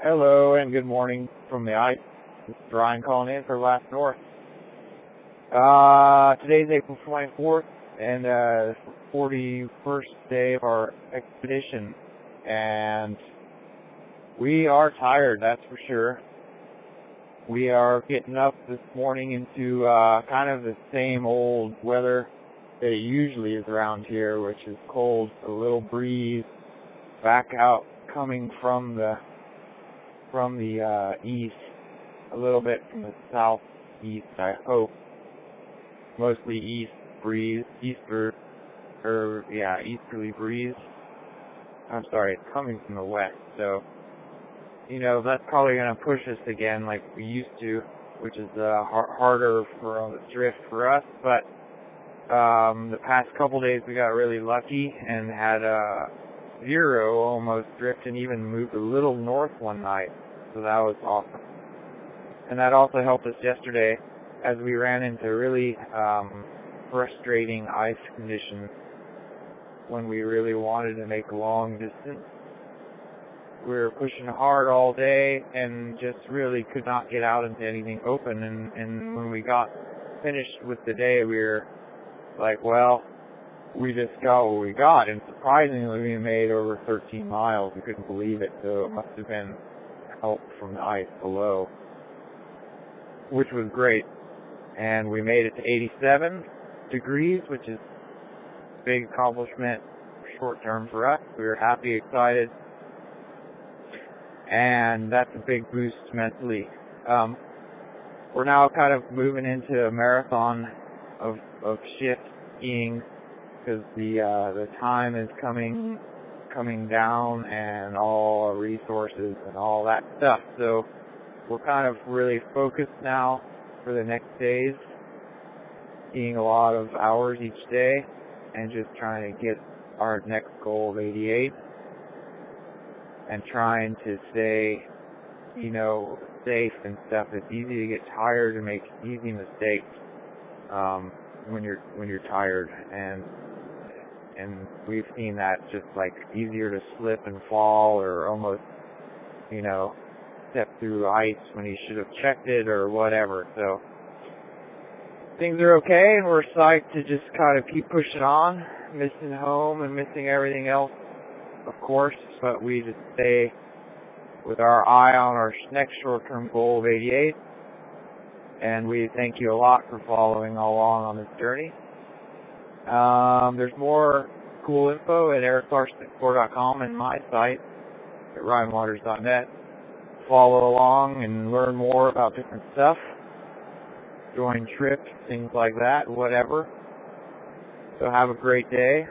Hello and good morning from the ice. Is Ryan calling in for Last North. Uh, today's April 24th and, uh, 41st day of our expedition. And we are tired, that's for sure. We are getting up this morning into, uh, kind of the same old weather that it usually is around here, which is cold, a little breeze, back out coming from the from the uh, east, a little bit from the southeast, I hope. Mostly east breeze, easter, or yeah, easterly breeze. I'm sorry, it's coming from the west, so you know that's probably going to push us again like we used to, which is uh, har- harder for a drift for us. But um, the past couple days we got really lucky and had uh, zero almost drift and even moved a little north one night. So that was awesome. And that also helped us yesterday as we ran into really um, frustrating ice conditions when we really wanted to make long distance. We were pushing hard all day and just really could not get out into anything open. And, and when we got finished with the day, we were like, well, we just got what we got. And surprisingly, we made over 13 miles. We couldn't believe it. So it must have been help from the ice below, which was great. And we made it to 87 degrees, which is a big accomplishment short term for us. We were happy, excited, and that's a big boost mentally. Um, we're now kind of moving into a marathon of of shift skiing because the uh, the time is coming coming down and all resources and all that stuff. So we're kind of really focused now for the next days, skiing a lot of hours each day and just trying to get our next goal of 88 and trying to stay, you know, safe and stuff. It's easy to get tired and make easy mistakes um, when you're when you're tired, and and we've seen that just like easier to slip and fall or almost, you know, step through ice when you should have checked it or whatever. So things are okay and we're psyched to just kind of keep pushing on, missing home and missing everything else, of course, but we just stay with our eye on our next short-term goal of 88. And we thank you a lot for following along on this journey. Um, there's more cool info at ericlarsen.com and my site at ryanwaters.net. Follow along and learn more about different stuff. Join trips, things like that, whatever. So have a great day,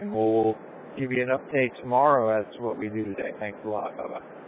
and we'll give you an update tomorrow as to what we do today. Thanks a lot. Bye bye.